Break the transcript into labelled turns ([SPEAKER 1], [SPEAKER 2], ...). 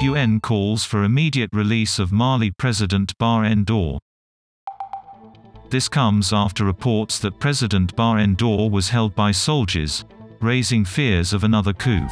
[SPEAKER 1] UN calls for immediate release of Mali President Bah Ndaw. This comes after reports that President Bah Ndaw was held by soldiers, raising fears of another coup.